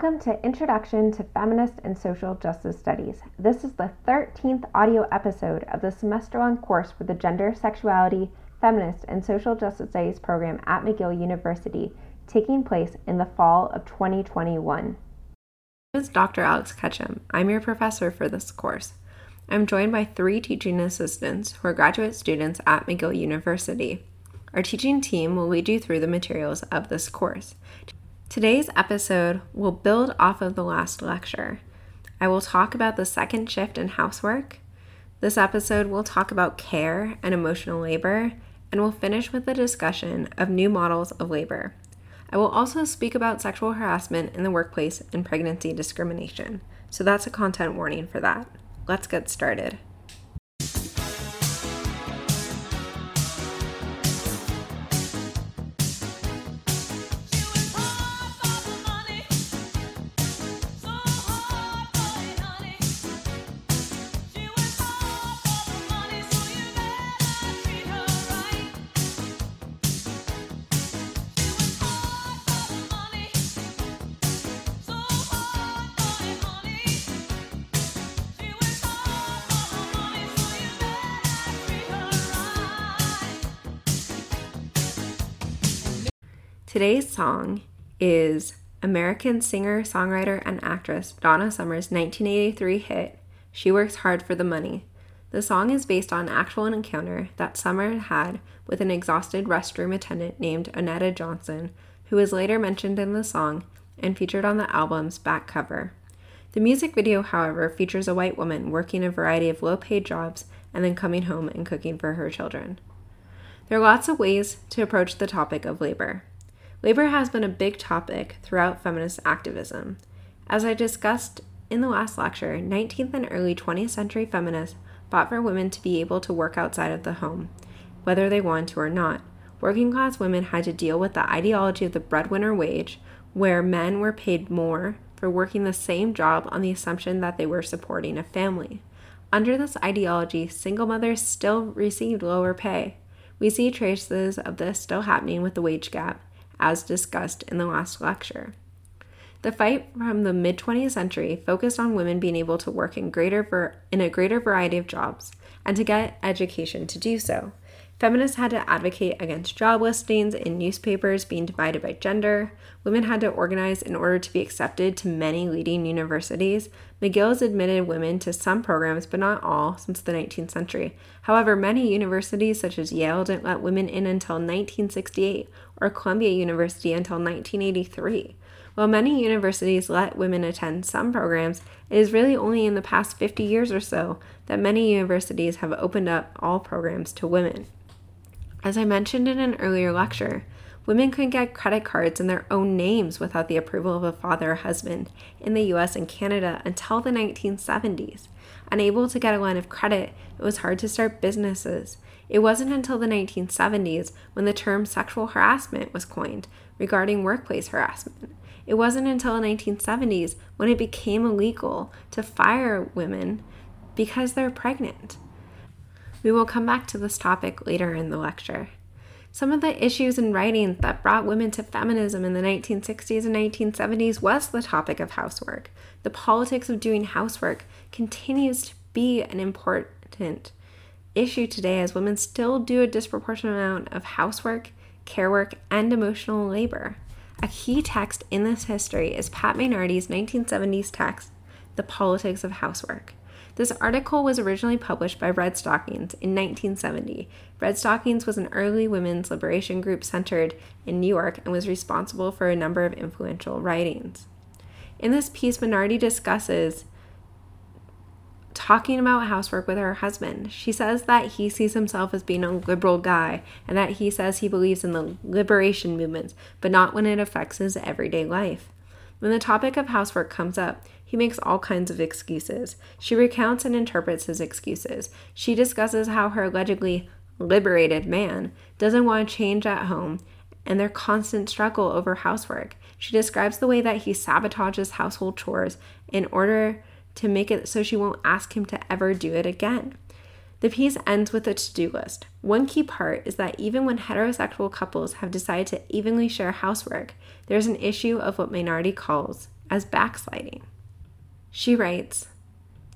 Welcome to Introduction to Feminist and Social Justice Studies. This is the 13th audio episode of the semester long course for the Gender, Sexuality, Feminist, and Social Justice Studies program at McGill University, taking place in the fall of 2021. My is Dr. Alex Ketchum. I'm your professor for this course. I'm joined by three teaching assistants who are graduate students at McGill University. Our teaching team will lead you through the materials of this course. Today's episode will build off of the last lecture. I will talk about the second shift in housework. This episode will talk about care and emotional labor, and we'll finish with a discussion of new models of labor. I will also speak about sexual harassment in the workplace and pregnancy discrimination. So that's a content warning for that. Let's get started. Today's song is American singer, songwriter, and actress Donna Summer's 1983 hit, She Works Hard for the Money. The song is based on an actual encounter that Summer had with an exhausted restroom attendant named Onetta Johnson, who was later mentioned in the song and featured on the album's back cover. The music video, however, features a white woman working a variety of low paid jobs and then coming home and cooking for her children. There are lots of ways to approach the topic of labor. Labor has been a big topic throughout feminist activism. As I discussed in the last lecture, 19th and early 20th century feminists fought for women to be able to work outside of the home, whether they wanted to or not. Working class women had to deal with the ideology of the breadwinner wage, where men were paid more for working the same job on the assumption that they were supporting a family. Under this ideology, single mothers still received lower pay. We see traces of this still happening with the wage gap, as discussed in the last lecture. The fight from the mid 20th century focused on women being able to work in, greater ver- in a greater variety of jobs and to get education to do so. Feminists had to advocate against job listings in newspapers being divided by gender. Women had to organize in order to be accepted to many leading universities. McGill has admitted women to some programs, but not all, since the 19th century. However, many universities, such as Yale, didn't let women in until 1968, or Columbia University until 1983. While many universities let women attend some programs, it is really only in the past 50 years or so that many universities have opened up all programs to women. As I mentioned in an earlier lecture, women couldn't get credit cards in their own names without the approval of a father or husband in the US and Canada until the 1970s. Unable to get a line of credit, it was hard to start businesses. It wasn't until the 1970s when the term sexual harassment was coined regarding workplace harassment. It wasn't until the 1970s when it became illegal to fire women because they're pregnant. We will come back to this topic later in the lecture. Some of the issues and writings that brought women to feminism in the 1960s and 1970s was the topic of housework. The politics of doing housework continues to be an important issue today as women still do a disproportionate amount of housework, care work, and emotional labor. A key text in this history is Pat Mainardi's 1970s text, The Politics of Housework. This article was originally published by Redstockings in 1970. Redstockings was an early women's liberation group centered in New York and was responsible for a number of influential writings. In this piece, Mainardi discusses talking about housework with her husband. She says that he sees himself as being a liberal guy and that he says he believes in the liberation movements, but not when it affects his everyday life. When the topic of housework comes up, he makes all kinds of excuses. She recounts and interprets his excuses. She discusses how her allegedly liberated man doesn't want to change at home and their constant struggle over housework. She describes the way that he sabotages household chores in order to make it so she won't ask him to ever do it again. The piece ends with a to do list. One key part is that even when heterosexual couples have decided to evenly share housework, there's an issue of what Mainardi calls as backsliding. She writes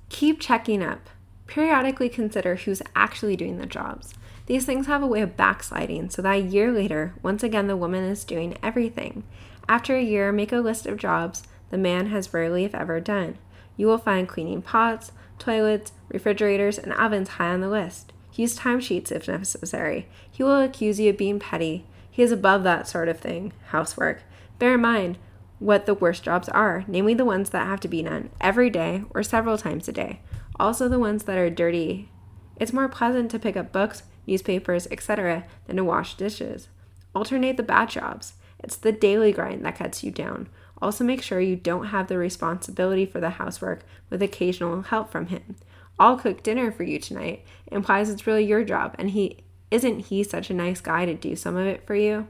Keep checking up. Periodically consider who's actually doing the jobs. These things have a way of backsliding so that a year later, once again, the woman is doing everything. After a year, make a list of jobs the man has rarely, if ever, done. You will find cleaning pots, toilets, refrigerators, and ovens high on the list. Use timesheets if necessary. He will accuse you of being petty. He is above that sort of thing, housework. Bear in mind what the worst jobs are, namely the ones that have to be done every day or several times a day. Also, the ones that are dirty. It's more pleasant to pick up books, newspapers, etc., than to wash dishes. Alternate the bad jobs. It's the daily grind that cuts you down. Also, make sure you don't have the responsibility for the housework with occasional help from him. I'll cook dinner for you tonight implies it's really your job, and he isn't he such a nice guy to do some of it for you?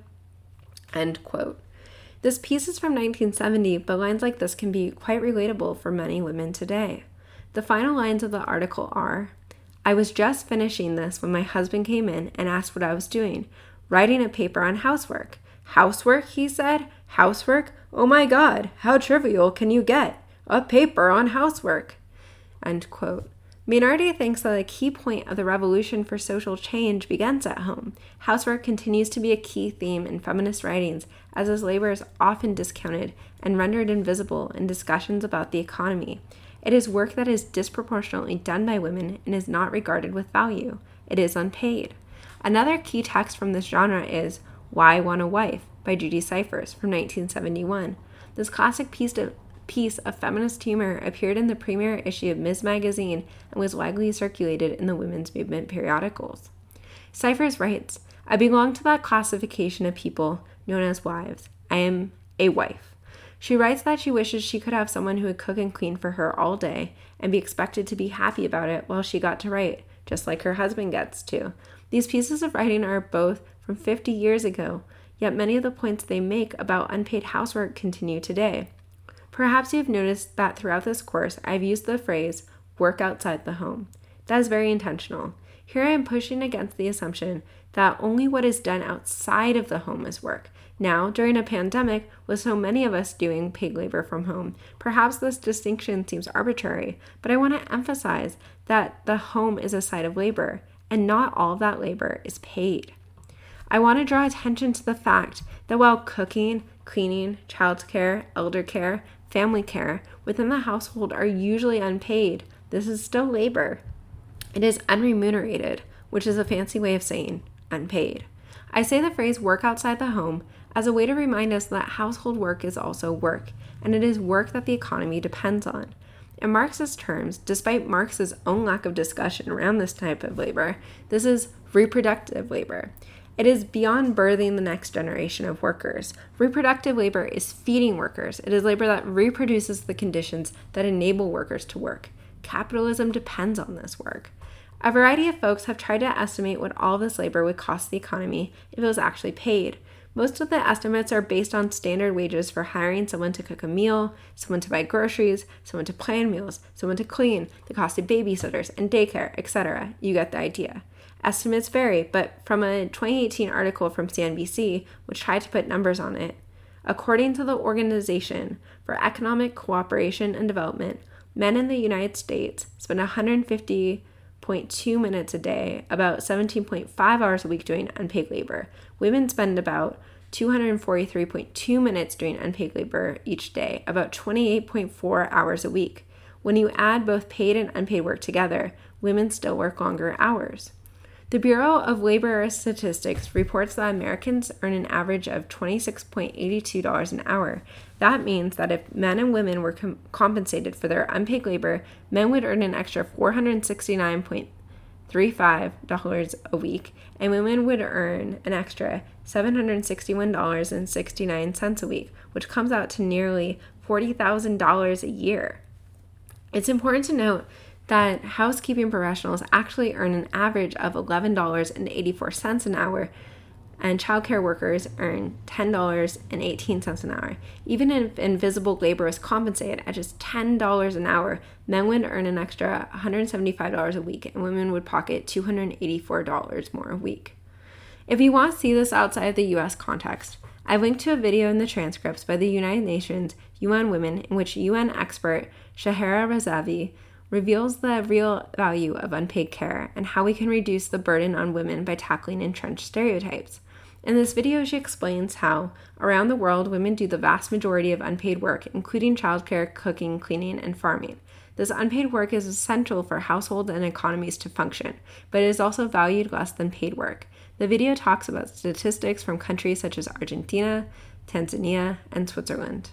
End quote. This piece is from 1970, but lines like this can be quite relatable for many women today. The final lines of the article are I was just finishing this when my husband came in and asked what I was doing, writing a paper on housework. Housework, he said. Housework? Oh my god, how trivial can you get? A paper on housework. End quote. Mainardi thinks that a key point of the revolution for social change begins at home. Housework continues to be a key theme in feminist writings, as is labor is often discounted and rendered invisible in discussions about the economy. It is work that is disproportionately done by women and is not regarded with value. It is unpaid. Another key text from this genre is Why Want a Wife by Judy Syfers from 1971. This classic piece of, piece of feminist humor appeared in the premiere issue of Ms. Magazine and was widely circulated in the women's movement periodicals. Syfers writes, I belong to that classification of people known as wives. I am a wife. She writes that she wishes she could have someone who would cook and clean for her all day and be expected to be happy about it while she got to write, just like her husband gets to. These pieces of writing are both from 50 years ago, yet many of the points they make about unpaid housework continue today. Perhaps you've noticed that throughout this course, I've used the phrase work outside the home. That is very intentional. Here I am pushing against the assumption that only what is done outside of the home is work. Now, during a pandemic, with so many of us doing paid labor from home, perhaps this distinction seems arbitrary, but I want to emphasize that the home is a site of labor, and not all of that labor is paid. I want to draw attention to the fact that while cooking, cleaning, childcare, elder care, family care within the household are usually unpaid, this is still labor. It is unremunerated, which is a fancy way of saying unpaid. I say the phrase work outside the home as a way to remind us that household work is also work, and it is work that the economy depends on. In Marxist terms, despite Marx's own lack of discussion around this type of labor, this is reproductive labor. It is beyond birthing the next generation of workers. Reproductive labor is feeding workers. It is labor that reproduces the conditions that enable workers to work. Capitalism depends on this work. A variety of folks have tried to estimate what all this labor would cost the economy if it was actually paid. Most of the estimates are based on standard wages for hiring someone to cook a meal, someone to buy groceries, someone to plan meals, someone to clean, the cost of babysitters and daycare, etc. You get the idea. Estimates vary, but from a 2018 article from CNBC, which tried to put numbers on it, according to the Organization for Economic Cooperation and Development, men in the United States spend 150.2 minutes a day, about 17.5 hours a week doing unpaid labor. Women spend about 243.2 minutes doing unpaid labor each day, about 28.4 hours a week. When you add both paid and unpaid work together, women still work longer hours. The Bureau of Labor Statistics reports that Americans earn an average of $26.82 an hour. That means that if men and women were com- compensated for their unpaid labor, men would earn an extra $469.35 a week, and women would earn an extra $761.69 a week, which comes out to nearly $40,000 a year. It's important to note that housekeeping professionals actually earn an average of $11.84 an hour, and childcare workers earn $10.18 an hour. Even if invisible labor is compensated at just $10 an hour, men would earn an extra $175 a week, and women would pocket $284 more a week. If you want to see this outside of the US context, I linked to a video in the transcripts by the United Nations UN Women in which UN expert Shahra Razavi reveals the real value of unpaid care and how we can reduce the burden on women by tackling entrenched stereotypes. In this video, she explains how, around the world, women do the vast majority of unpaid work, including childcare, cooking, cleaning, and farming. This unpaid work is essential for households and economies to function, but it is also valued less than paid work. The video talks about statistics from countries such as Argentina, Tanzania, and Switzerland.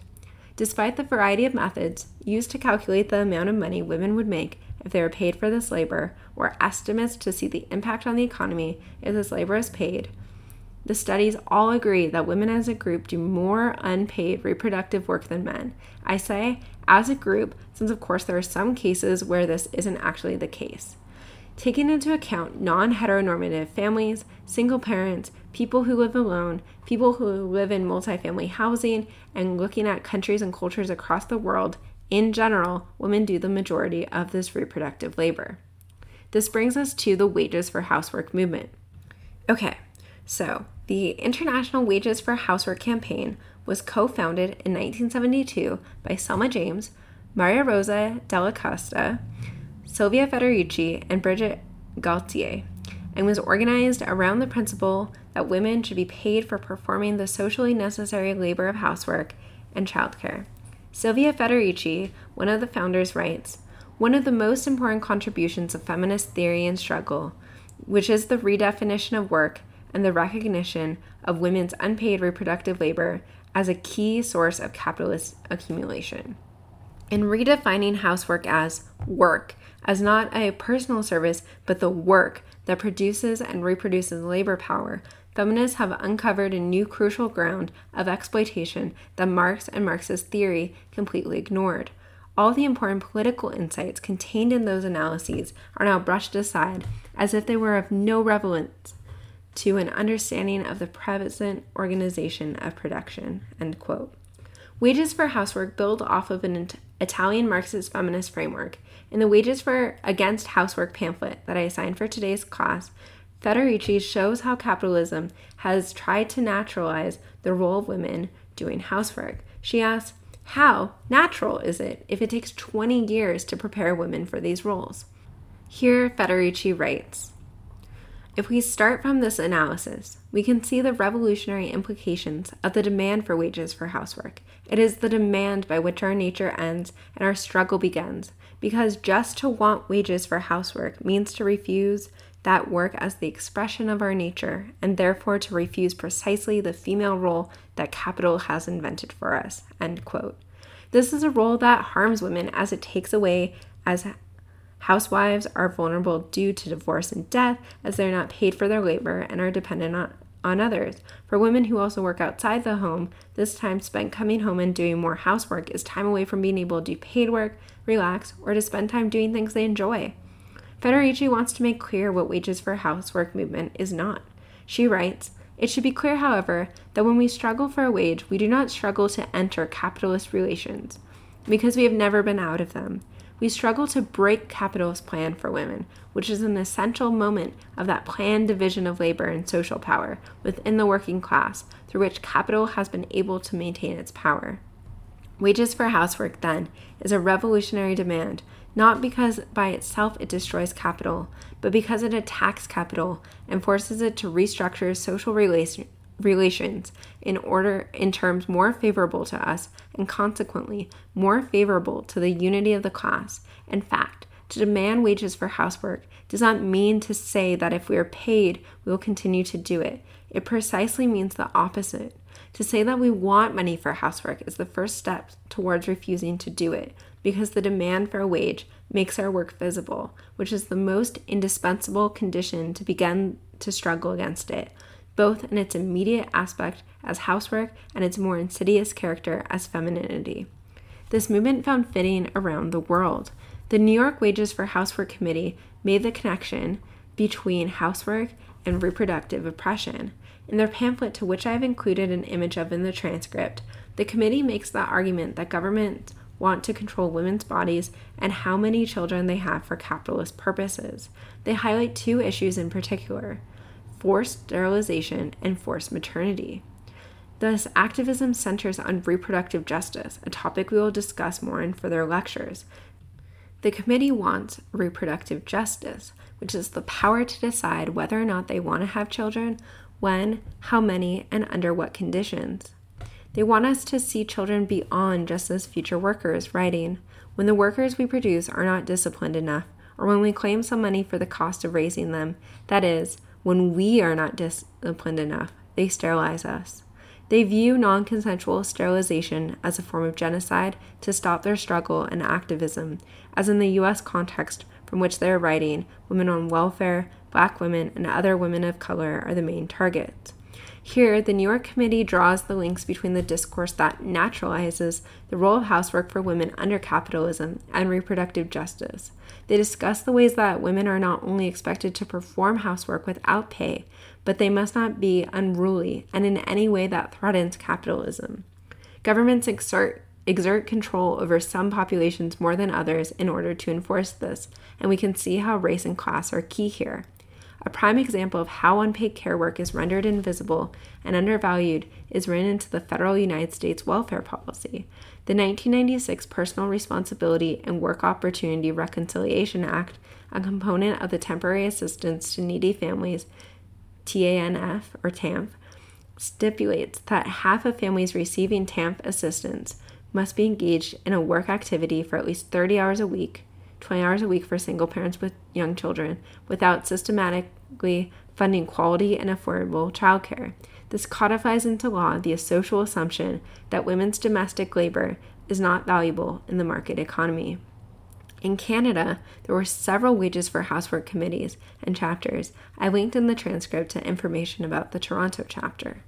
Despite the variety of methods used to calculate the amount of money women would make if they were paid for this labor, or estimates to see the impact on the economy if this labor is paid, the studies all agree that women as a group do more unpaid reproductive work than men. I say as a group, since of course there are some cases where this isn't actually the case. Taking into account non heteronormative families, single parents, people who live alone, people who live in multifamily housing, and looking at countries and cultures across the world, in general, women do the majority of this reproductive labor. This brings us to the wages for housework movement. Okay, so, the International Wages for Housework campaign was co founded in 1972 by Selma James, Maria Rosa Dalla Costa, Silvia Federici, and Brigitte Galtier, and was organized around the principle that women should be paid for performing the socially necessary labor of housework and childcare. Silvia Federici, one of the founders, writes One of the most important contributions of feminist theory and struggle, which is the redefinition of work and the recognition of women's unpaid reproductive labor as a key source of capitalist accumulation. In redefining housework as work, as not a personal service, but the work that produces and reproduces labor power, feminists have uncovered a new crucial ground of exploitation that Marx and Marxist theory completely ignored. All the important political insights contained in those analyses are now brushed aside as if they were of no relevance to an understanding of the present organization of production. End quote. Wages for housework build off of an Italian Marxist feminist framework. In the Wages for Against Housework pamphlet that I assigned for today's class, Federici shows how capitalism has tried to naturalize the role of women doing housework. She asks, How natural is it if it takes 20 years to prepare women for these roles? Here, Federici writes if we start from this analysis, we can see the revolutionary implications of the demand for wages for housework. It is the demand by which our nature ends and our struggle begins, because just to want wages for housework means to refuse that work as the expression of our nature, and therefore to refuse precisely the female role that capital has invented for us. End quote. This is a role that harms women as it takes away as Housewives are vulnerable due to divorce and death as they're not paid for their labor and are dependent on, on others. For women who also work outside the home, this time spent coming home and doing more housework is time away from being able to do paid work, relax, or to spend time doing things they enjoy. Federici wants to make clear what wages for housework movement is not. She writes, it should be clear, however, that when we struggle for a wage, we do not struggle to enter capitalist relations, because we have never been out of them we struggle to break capitalist plan for women, which is an essential moment of that planned division of labor and social power within the working class through which capital has been able to maintain its power. Wages for housework, then, is a revolutionary demand, not because by itself it destroys capital, but because it attacks capital and forces it to restructure social relations relations in order in terms more favorable to us and consequently more favorable to the unity of the class. In fact, to demand wages for housework does not mean to say that if we are paid, we will continue to do it. It precisely means the opposite. To say that we want money for housework is the first step towards refusing to do it, because the demand for a wage makes our work visible, which is the most indispensable condition to begin to struggle against it both in its immediate aspect as housework and its more insidious character as femininity. This movement found fitting around the world. The New York Wages for Housework Committee made the connection between housework and reproductive oppression. In their pamphlet, to which I have included an image of in the transcript, the committee makes the argument that governments want to control women's bodies and how many children they have for capitalist purposes. They highlight two issues in particular forced sterilization, and forced maternity. Thus, activism centers on reproductive justice, a topic we will discuss more in further lectures. The committee wants reproductive justice, which is the power to decide whether or not they want to have children, when, how many, and under what conditions. They want us to see children beyond just as future workers, writing, when the workers we produce are not disciplined enough, or when we claim some money for the cost of raising them, that is, when we are not disciplined enough, they sterilize us. They view non consensual sterilization as a form of genocide to stop their struggle and activism, as in the US context from which they are writing, women on welfare, black women, and other women of color are the main targets. Here, the New York Committee draws the links between the discourse that naturalizes the role of housework for women under capitalism and reproductive justice. They discuss the ways that women are not only expected to perform housework without pay, but they must not be unruly and in any way that threatens capitalism. Governments exert exert control over some populations more than others in order to enforce this, and we can see how race and class are key here. A prime example of how unpaid care work is rendered invisible and undervalued is written into the federal United States welfare policy. The 1996 Personal Responsibility and Work Opportunity Reconciliation Act, a component of the Temporary Assistance to Needy Families TANF or TANF, stipulates that half of families receiving TANF assistance must be engaged in a work activity for at least 30 hours a week 20 hours a week for single parents with young children without systematically funding quality and affordable childcare. This codifies into law the social assumption that women's domestic labor is not valuable in the market economy. In Canada, there were several wages for housework committees and chapters. I linked in the transcript to information about the Toronto chapter.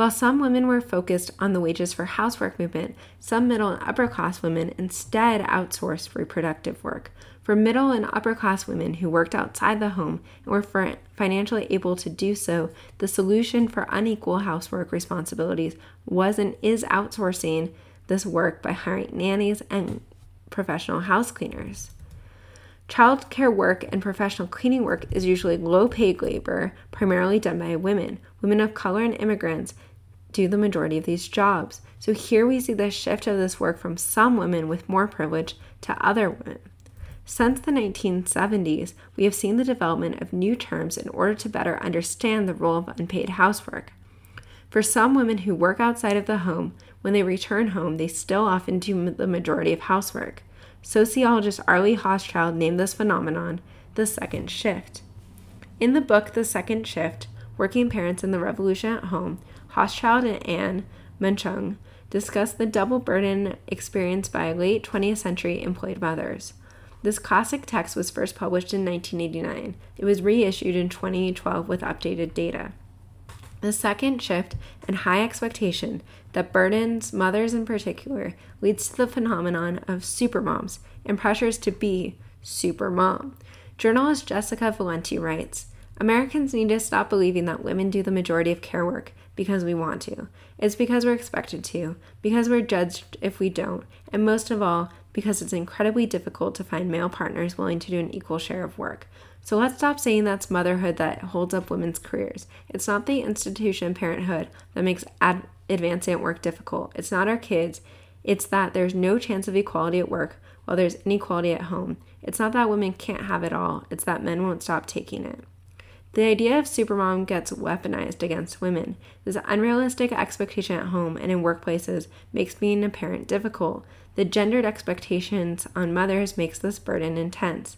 While some women were focused on the wages for housework movement, some middle and upper class women instead outsourced reproductive work. For middle and upper class women who worked outside the home and were financially able to do so, the solution for unequal housework responsibilities was and is outsourcing this work by hiring nannies and professional house cleaners. Child care work and professional cleaning work is usually low paid labor, primarily done by women. Women of color and immigrants do the majority of these jobs. So here we see the shift of this work from some women with more privilege to other women. Since the 1970s, we have seen the development of new terms in order to better understand the role of unpaid housework. For some women who work outside of the home, when they return home, they still often do the majority of housework. Sociologist Arlie Hochschild named this phenomenon the second shift. In the book The Second Shift Working Parents in the Revolution at Home, Hochschild and Anne Machung discuss the double burden experienced by late 20th century employed mothers. This classic text was first published in 1989. It was reissued in 2012 with updated data. The second shift and high expectation that burdens mothers in particular leads to the phenomenon of supermoms and pressures to be super mom. Journalist Jessica Valenti writes Americans need to stop believing that women do the majority of care work because we want to. It's because we're expected to, because we're judged if we don't, and most of all, because it's incredibly difficult to find male partners willing to do an equal share of work. So let's stop saying that's motherhood that holds up women's careers. It's not the institution parenthood that makes ad- advancing at work difficult. It's not our kids. It's that there's no chance of equality at work while there's inequality at home. It's not that women can't have it all, it's that men won't stop taking it. The idea of supermom gets weaponized against women. This unrealistic expectation at home and in workplaces makes being a parent difficult. The gendered expectations on mothers makes this burden intense.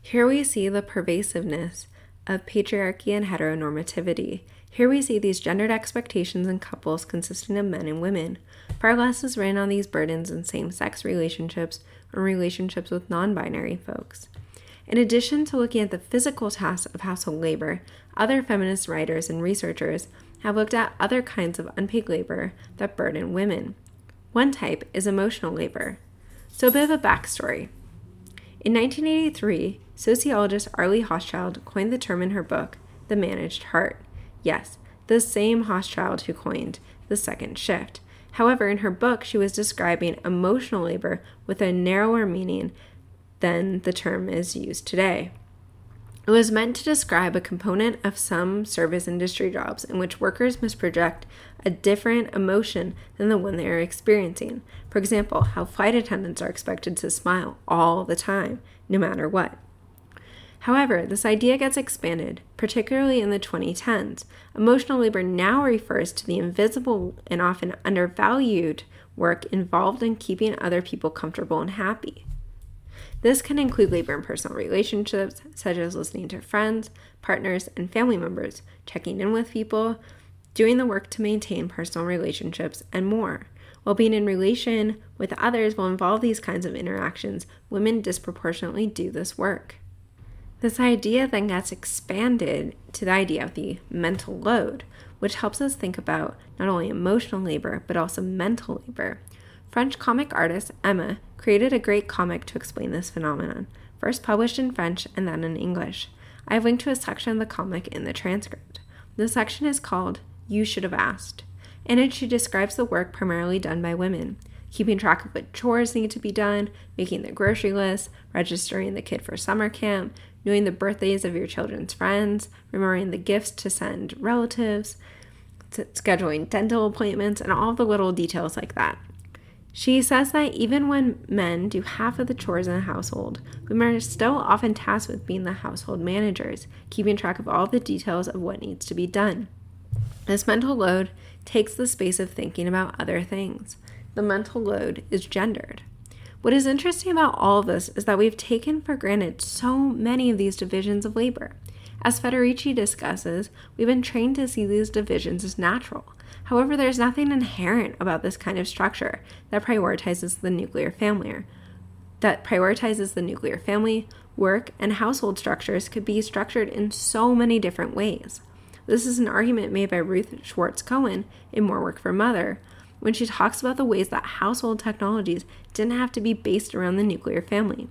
Here we see the pervasiveness of patriarchy and heteronormativity. Here we see these gendered expectations in couples consisting of men and women. Far less is written on these burdens in same sex relationships or relationships with non binary folks. In addition to looking at the physical tasks of household labor, other feminist writers and researchers have looked at other kinds of unpaid labor that burden women. One type is emotional labor. So, a bit of a backstory. In 1983, sociologist Arlie Hochschild coined the term in her book, The Managed Heart. Yes, the same Hochschild who coined the second shift. However, in her book, she was describing emotional labor with a narrower meaning than the term is used today. It was meant to describe a component of some service industry jobs in which workers must project a different emotion than the one they are experiencing. For example, how flight attendants are expected to smile all the time, no matter what. However, this idea gets expanded, particularly in the 2010s. Emotional labor now refers to the invisible and often undervalued work involved in keeping other people comfortable and happy. This can include labor in personal relationships, such as listening to friends, partners, and family members, checking in with people, doing the work to maintain personal relationships, and more. While being in relation with others will involve these kinds of interactions, women disproportionately do this work. This idea then gets expanded to the idea of the mental load, which helps us think about not only emotional labor, but also mental labor. French comic artist Emma created a great comic to explain this phenomenon, first published in French and then in English. I have linked to a section of the comic in the transcript. The section is called You Should Have Asked. In it, she describes the work primarily done by women keeping track of what chores need to be done, making the grocery list, registering the kid for summer camp, knowing the birthdays of your children's friends, remembering the gifts to send relatives, scheduling dental appointments, and all the little details like that. She says that even when men do half of the chores in a household, women are still often tasked with being the household managers, keeping track of all the details of what needs to be done. This mental load takes the space of thinking about other things. The mental load is gendered. What is interesting about all of this is that we've taken for granted so many of these divisions of labor. As Federici discusses, we've been trained to see these divisions as natural. However, there's nothing inherent about this kind of structure that prioritizes the nuclear family. That prioritizes the nuclear family, work, and household structures could be structured in so many different ways. This is an argument made by Ruth Schwartz Cowan in More Work for Mother, when she talks about the ways that household technologies didn't have to be based around the nuclear family.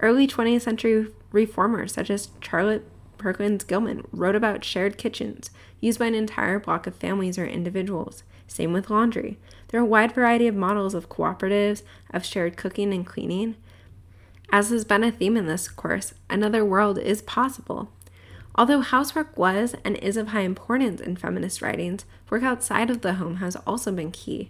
Early 20th century reformers such as Charlotte Perkins Gilman wrote about shared kitchens used by an entire block of families or individuals. Same with laundry. There are a wide variety of models of cooperatives, of shared cooking and cleaning. As has been a theme in this course, another world is possible. Although housework was and is of high importance in feminist writings, work outside of the home has also been key.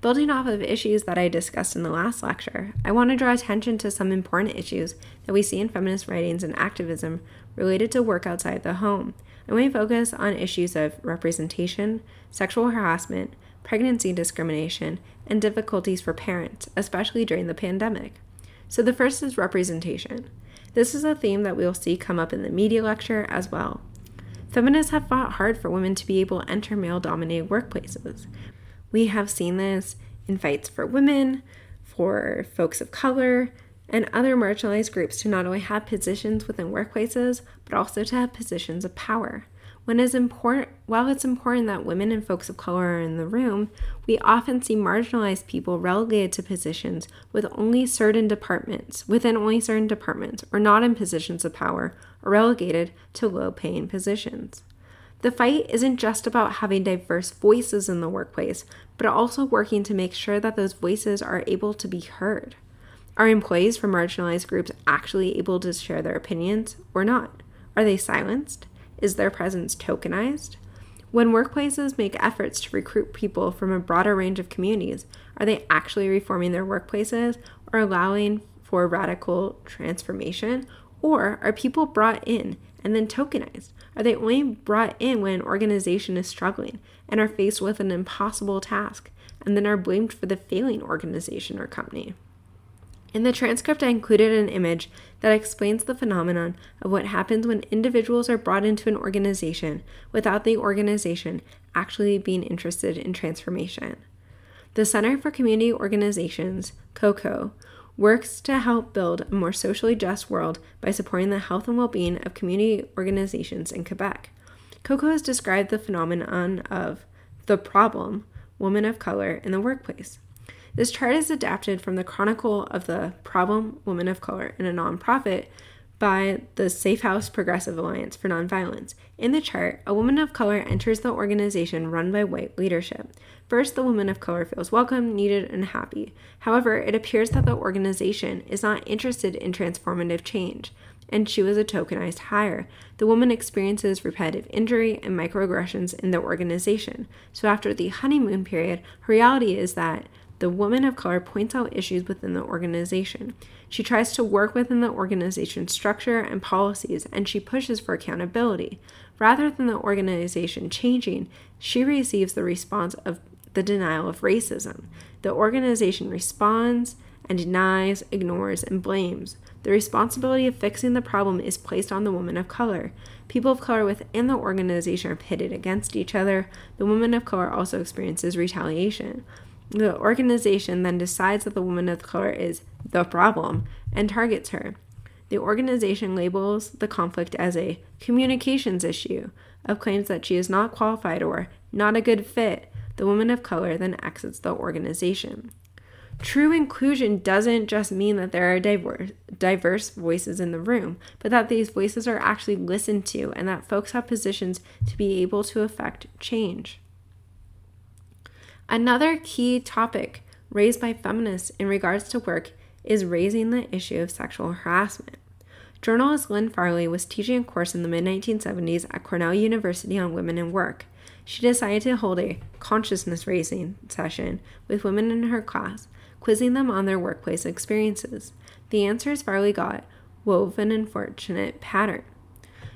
Building off of issues that I discussed in the last lecture, I want to draw attention to some important issues that we see in feminist writings and activism related to work outside the home. And we focus on issues of representation, sexual harassment, pregnancy discrimination, and difficulties for parents, especially during the pandemic. So the first is representation. This is a theme that we'll see come up in the media lecture as well. Feminists have fought hard for women to be able to enter male dominated workplaces. We have seen this in fights for women, for folks of color, and other marginalized groups to not only have positions within workplaces, but also to have positions of power. When it's important, while it's important that women and folks of color are in the room, we often see marginalized people relegated to positions with only certain departments, within only certain departments, or not in positions of power, or relegated to low paying positions. The fight isn't just about having diverse voices in the workplace, but also working to make sure that those voices are able to be heard. Are employees from marginalized groups actually able to share their opinions or not? Are they silenced? Is their presence tokenized? When workplaces make efforts to recruit people from a broader range of communities, are they actually reforming their workplaces or allowing for radical transformation? Or are people brought in and then tokenized? Are they only brought in when an organization is struggling and are faced with an impossible task and then are blamed for the failing organization or company? In the transcript, I included an image that explains the phenomenon of what happens when individuals are brought into an organization without the organization actually being interested in transformation. The Center for Community Organizations, COCO, works to help build a more socially just world by supporting the health and well being of community organizations in Quebec. Coco has described the phenomenon of the problem, women of color, in the workplace. This chart is adapted from the Chronicle of the Problem Women of Color in a nonprofit by the Safe House Progressive Alliance for Nonviolence. In the chart, a woman of color enters the organization run by white leadership. First, the woman of color feels welcome, needed, and happy. However, it appears that the organization is not interested in transformative change. and she was a tokenized hire. The woman experiences repetitive injury and microaggressions in the organization. So after the honeymoon period, her reality is that the woman of color points out issues within the organization. She tries to work within the organization's structure and policies, and she pushes for accountability. Rather than the organization changing, she receives the response of the denial of racism. The organization responds and denies, ignores, and blames. The responsibility of fixing the problem is placed on the woman of color. People of color within the organization are pitted against each other. The woman of color also experiences retaliation. The organization then decides that the woman of color is the problem and targets her. The organization labels the conflict as a communications issue of claims that she is not qualified or not a good fit. The woman of color then exits the organization. True inclusion doesn't just mean that there are diverse, diverse voices in the room, but that these voices are actually listened to and that folks have positions to be able to affect change. Another key topic raised by feminists in regards to work is raising the issue of sexual harassment. Journalist Lin Farley was teaching a course in the mid 1970s at Cornell University on women in work. She decided to hold a consciousness raising session with women in her class, quizzing them on their workplace experiences. The answers Farley got wove an unfortunate pattern.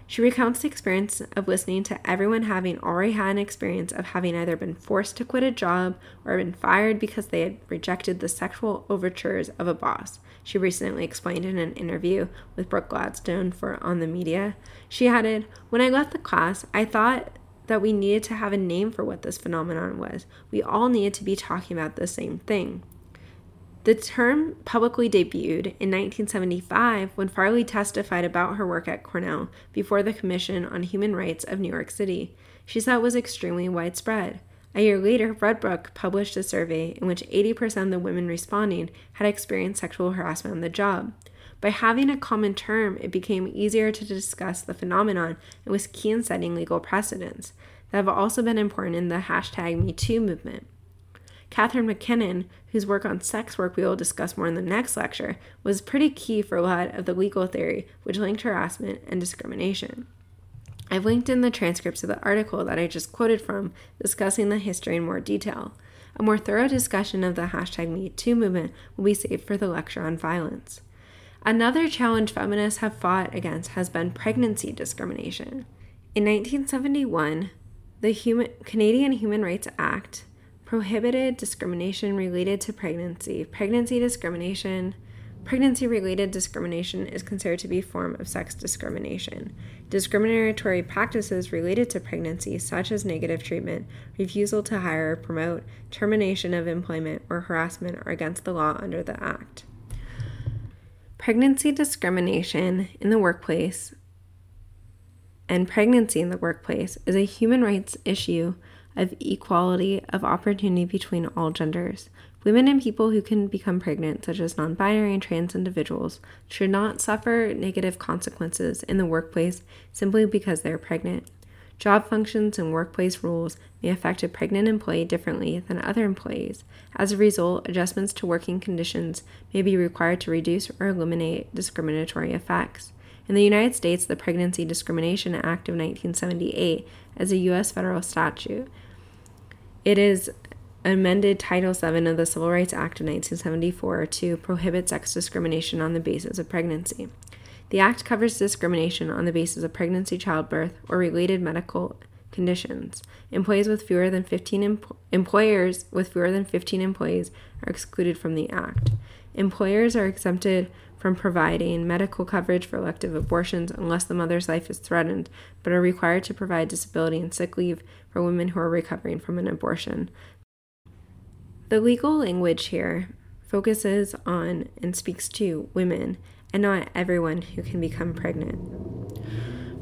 She recounts the experience of listening to everyone having already had an experience of having either been forced to quit a job or been fired because they had rejected the sexual overtures of a boss. She recently explained in an interview with Brooke Gladstone for On the Media. She added, When I left the class, I thought that we needed to have a name for what this phenomenon was. We all needed to be talking about the same thing. The term publicly debuted in 1975 when Farley testified about her work at Cornell before the Commission on Human Rights of New York City. She said it was extremely widespread. A year later, Redbook published a survey in which 80% of the women responding had experienced sexual harassment on the job. By having a common term, it became easier to discuss the phenomenon and was key in setting legal precedents that have also been important in the hashtag MeToo movement. Catharine MacKinnon, whose work on sex work we will discuss more in the next lecture, was pretty key for a lot of the legal theory which linked harassment and discrimination. I've linked in the transcripts of the article that I just quoted from, discussing the history in more detail. A more thorough discussion of the hashtag MeToo movement will be saved for the lecture on violence. Another challenge feminists have fought against has been pregnancy discrimination. In 1971, the Human, Canadian Human Rights Act prohibited discrimination related to pregnancy. Pregnancy discrimination, pregnancy related discrimination is considered to be a form of sex discrimination. Discriminatory practices related to pregnancy, such as negative treatment, refusal to hire or promote, termination of employment, or harassment, are against the law under the Act. Pregnancy discrimination in the workplace and pregnancy in the workplace is a human rights issue of equality of opportunity between all genders. Women and people who can become pregnant, such as non binary and trans individuals, should not suffer negative consequences in the workplace simply because they are pregnant. Job functions and workplace rules may affect a pregnant employee differently than other employees. As a result, adjustments to working conditions may be required to reduce or eliminate discriminatory effects. In the United States, the Pregnancy Discrimination Act of 1978 is a U.S. federal statute it is amended Title VII of the Civil Rights Act of 1974 to prohibit sex discrimination on the basis of pregnancy. The act covers discrimination on the basis of pregnancy, childbirth, or related medical conditions. Employees with fewer than 15 em- employers with fewer than 15 employees are excluded from the act. Employers are exempted from providing medical coverage for elective abortions unless the mother's life is threatened, but are required to provide disability and sick leave for women who are recovering from an abortion. The legal language here focuses on and speaks to women and not everyone who can become pregnant.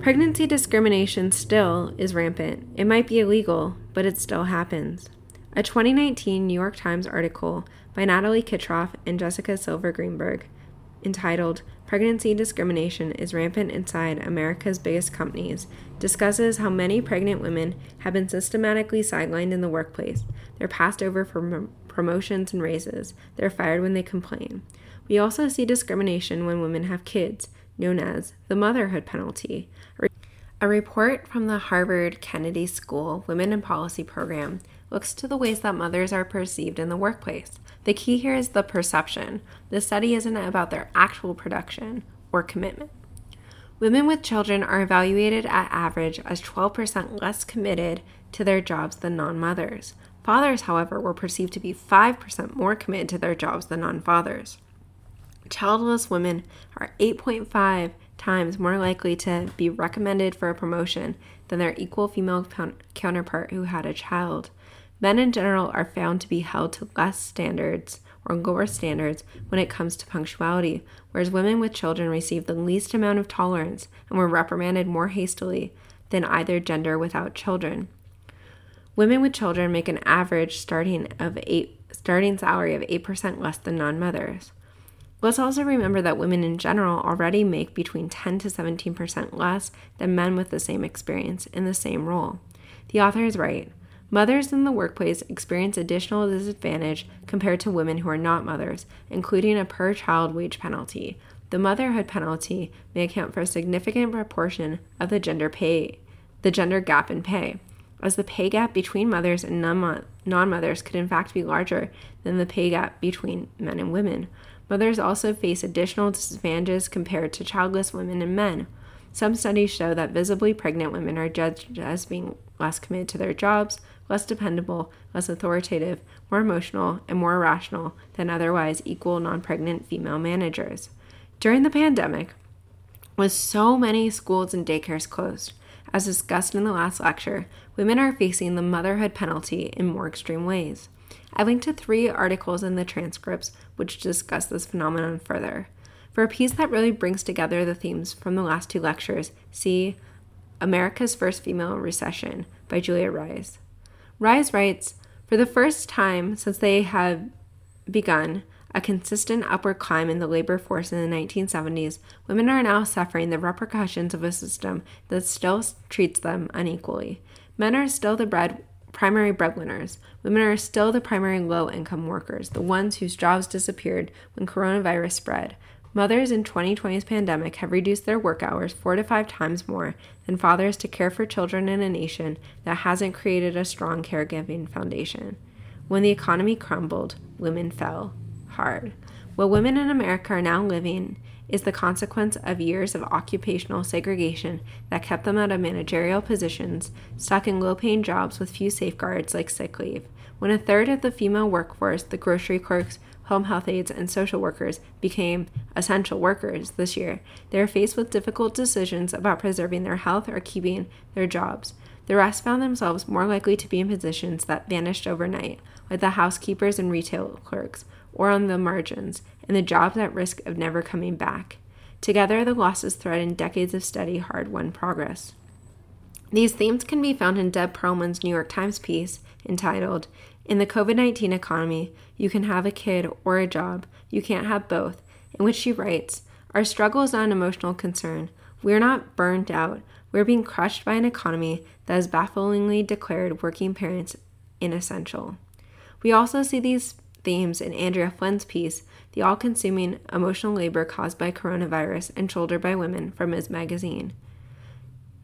Pregnancy discrimination still is rampant. It might be illegal, but it still happens. A 2019 New York Times article by Natalie Kitroeff and Jessica Silver Greenberg entitled Pregnancy Discrimination is Rampant Inside America's Biggest Companies, discusses how many pregnant women have been systematically sidelined in the workplace. They're passed over for promotions and raises. They're fired when they complain. We also see discrimination when women have kids. known as the motherhood penalty. A report from the Harvard Kennedy School Women in Policy program looks to the ways that mothers are perceived in the workplace. The key here is the perception. The study isn't about their actual production or commitment. Women with children are evaluated at average as 12% less committed to their jobs than non mothers. Fathers, however, were perceived to be 5% more committed to their jobs than non fathers. Childless women are 8.5 times more likely to be recommended for a promotion than their equal female counterpart who had a child. Men in general are found to be held to less standards or lower standards when it comes to punctuality, whereas women with children receive the least amount of tolerance and were reprimanded more hastily than either gender without children. Women with children make an average starting of 8 starting salary of 8% less than non-mothers. Let's also remember that women in general already make between 10 to 17% less than men with the same experience in the same role. The author is right. Mothers in the workplace experience additional disadvantage compared to women who are not mothers, including a per child wage penalty. The motherhood penalty may account for a significant proportion of the gender pay, the gender gap in pay, as the pay gap between mothers and non mothers could in fact be larger than the pay gap between men and women. Mothers also face additional disadvantages compared to childless women and men. Some studies show that visibly pregnant women are judged as being less committed to their jobs, less dependable, less authoritative, more emotional, and more rational than otherwise equal non pregnant female managers. During the pandemic, with so many schools and daycares closed, as discussed in the last lecture, women are facing the motherhood penalty in more extreme ways. I linked to three articles in the transcripts which discuss this phenomenon further. For a piece that really brings together the themes from the last two lectures, see America's First Female Recession by Julia Ries. Ries writes For the first time since they have begun a consistent upward climb in the labor force in the 1970s, women are now suffering the repercussions of a system that still treats them unequally. Men are still the bread primary breadwinners. Women are still the primary low income workers, the ones whose jobs disappeared when coronavirus spread. Mothers in 2020's pandemic have reduced their work hours four to five times more than fathers to care for children in a nation that hasn't created a strong caregiving foundation. When the economy crumbled, women fell hard. What women in America are now living is the consequence of years of occupational segregation that kept them out of managerial positions, stuck in low paying jobs with few safeguards like sick leave. When a third of the female workforce, the grocery clerks, home health aides, and social workers, became essential workers this year, they are faced with difficult decisions about preserving their health or keeping their jobs. The rest found themselves more likely to be in positions that vanished overnight, like the housekeepers and retail clerks, or on the margins, and the jobs at risk of never coming back. Together, the losses threaten decades of steady, hard won progress. These themes can be found in Deb Perelman's New York Times piece entitled, In the COVID 19 Economy, You Can Have a Kid or a Job, You Can't Have Both, in which she writes, Our struggle is not an emotional concern. We're not burned out. We're being crushed by an economy that has bafflingly declared working parents inessential. We also see these themes in Andrea Flynn's piece, The All Consuming Emotional Labor Caused by Coronavirus and Shouldered by Women from Ms. Magazine.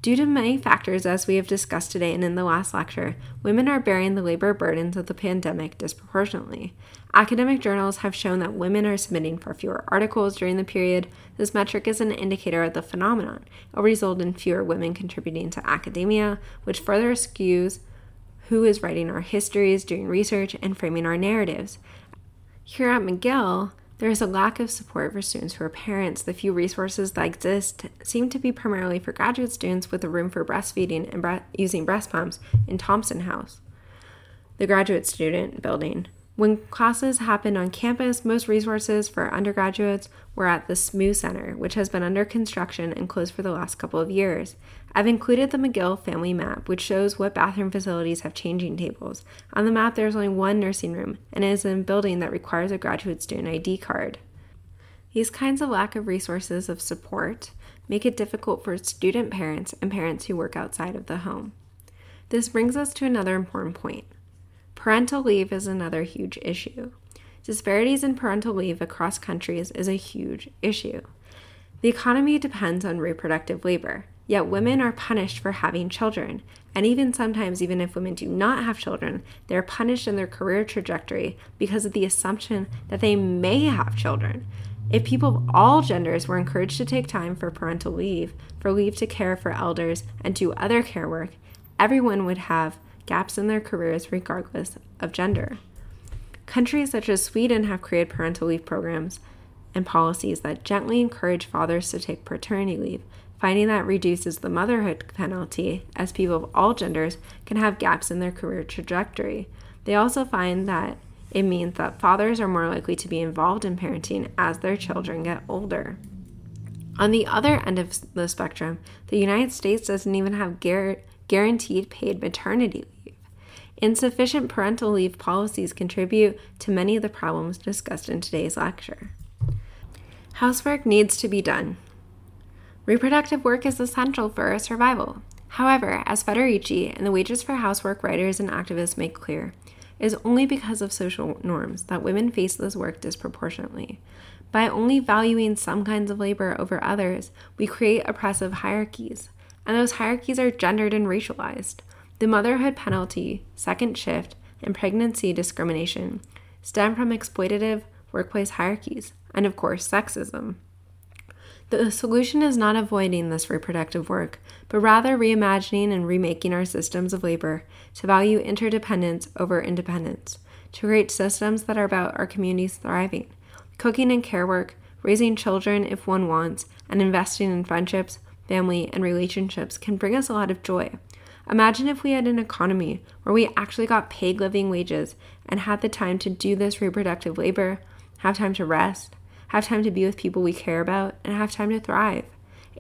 Due to many factors, as we have discussed today and in the last lecture, women are bearing the labor burdens of the pandemic disproportionately. Academic journals have shown that women are submitting for fewer articles during the period. This metric is an indicator of the phenomenon. It result in fewer women contributing to academia, which further skews who is writing our histories, doing research, and framing our narratives. Here at McGill, there is a lack of support for students who are parents. The few resources that exist seem to be primarily for graduate students with a room for breastfeeding and bre- using breast pumps in Thompson House, the graduate student building. When classes happened on campus, most resources for undergraduates were at the SSMU Center, which has been under construction and closed for the last couple of years. I've included the McGill family map, which shows what bathroom facilities have changing tables. On the map, there's only one nursing room, and it is in a building that requires a graduate student ID card. These kinds of lack of resources of support make it difficult for student parents and parents who work outside of the home. This brings us to another important point. Parental leave is another huge issue. Disparities in parental leave across countries is a huge issue. The economy depends on reproductive labor, yet women are punished for having children. And even sometimes, even if women do not have children, they're punished in their career trajectory because of the assumption that they may have children. If people of all genders were encouraged to take time for parental leave, for leave to care for elders, and do other care work, everyone would have gaps in their careers regardless of gender. Countries such as Sweden have created parental leave programs and policies that gently encourage fathers to take paternity leave, finding that reduces the motherhood penalty as people of all genders can have gaps in their career trajectory. They also find that it means that fathers are more likely to be involved in parenting as their children get older. On the other end of the spectrum, the United States doesn't even have gar- guaranteed paid maternity leave. Insufficient parental leave policies contribute to many of the problems discussed in today's lecture. Housework needs to be done. Reproductive work is essential for our survival. However, as Federici and the Wages for Housework writers and activists make clear, it is only because of social norms that women face this work disproportionately. By only valuing some kinds of labor over others, we create oppressive hierarchies, and those hierarchies are gendered and racialized. The motherhood penalty, second shift, and pregnancy discrimination stem from exploitative workplace hierarchies, and of course, sexism. The solution is not avoiding this reproductive work, but rather reimagining and remaking our systems of labor to value interdependence over independence, to create systems that are about our communities thriving. Cooking and care work, raising children if one wants, and investing in friendships, family, and relationships can bring us a lot of joy. Imagine if we had an economy where we actually got paid living wages and had the time to do this reproductive labor, have time to rest, have time to be with people we care about, and have time to thrive.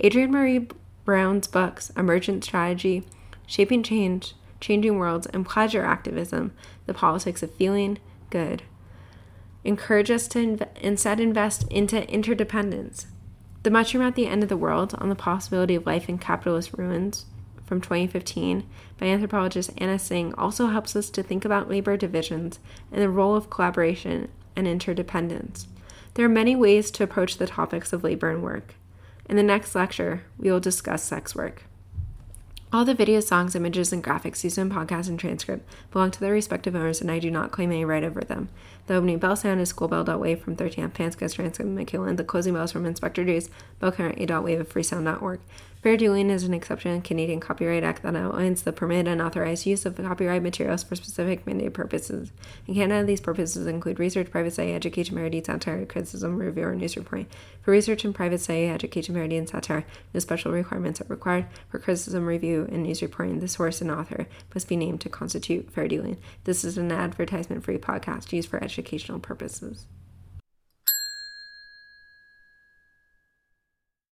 Adrienne Maree Brown's books, Emergent Strategy, Shaping Change, Changing Worlds, and Pleasure Activism, The Politics of Feeling Good, encourage us to inv- instead invest into interdependence. The Mushroom at the End of the World on the Possibility of Life in Capitalist Ruins from 2015 by anthropologist Anna Tsing also helps us to think about labor divisions and the role of collaboration and interdependence. There are many ways to approach the topics of labor and work. In the next lecture, we will discuss sex work. All the video, songs, images, and graphics used in podcast and transcript belong to their respective owners, and I do not claim any right over them. The opening bell sound is School Bell Wave from 13th Panscast Transcript McKillen. The closing bells from Inspector Dew's Bell Current A. Wave of freesound.org. Fair dealing is an exception in Canadian Copyright Act that outlines the permitted and authorized use of copyright materials for specific mandated purposes. In Canada, these purposes include research, private study, education, parody, satire, criticism, review, or news reporting. For research and private study, education, parody, and satire, no special requirements are required. For criticism, review, and news reporting, the source and author must be named to constitute fair dealing. This is an advertisement-free podcast used for educational purposes.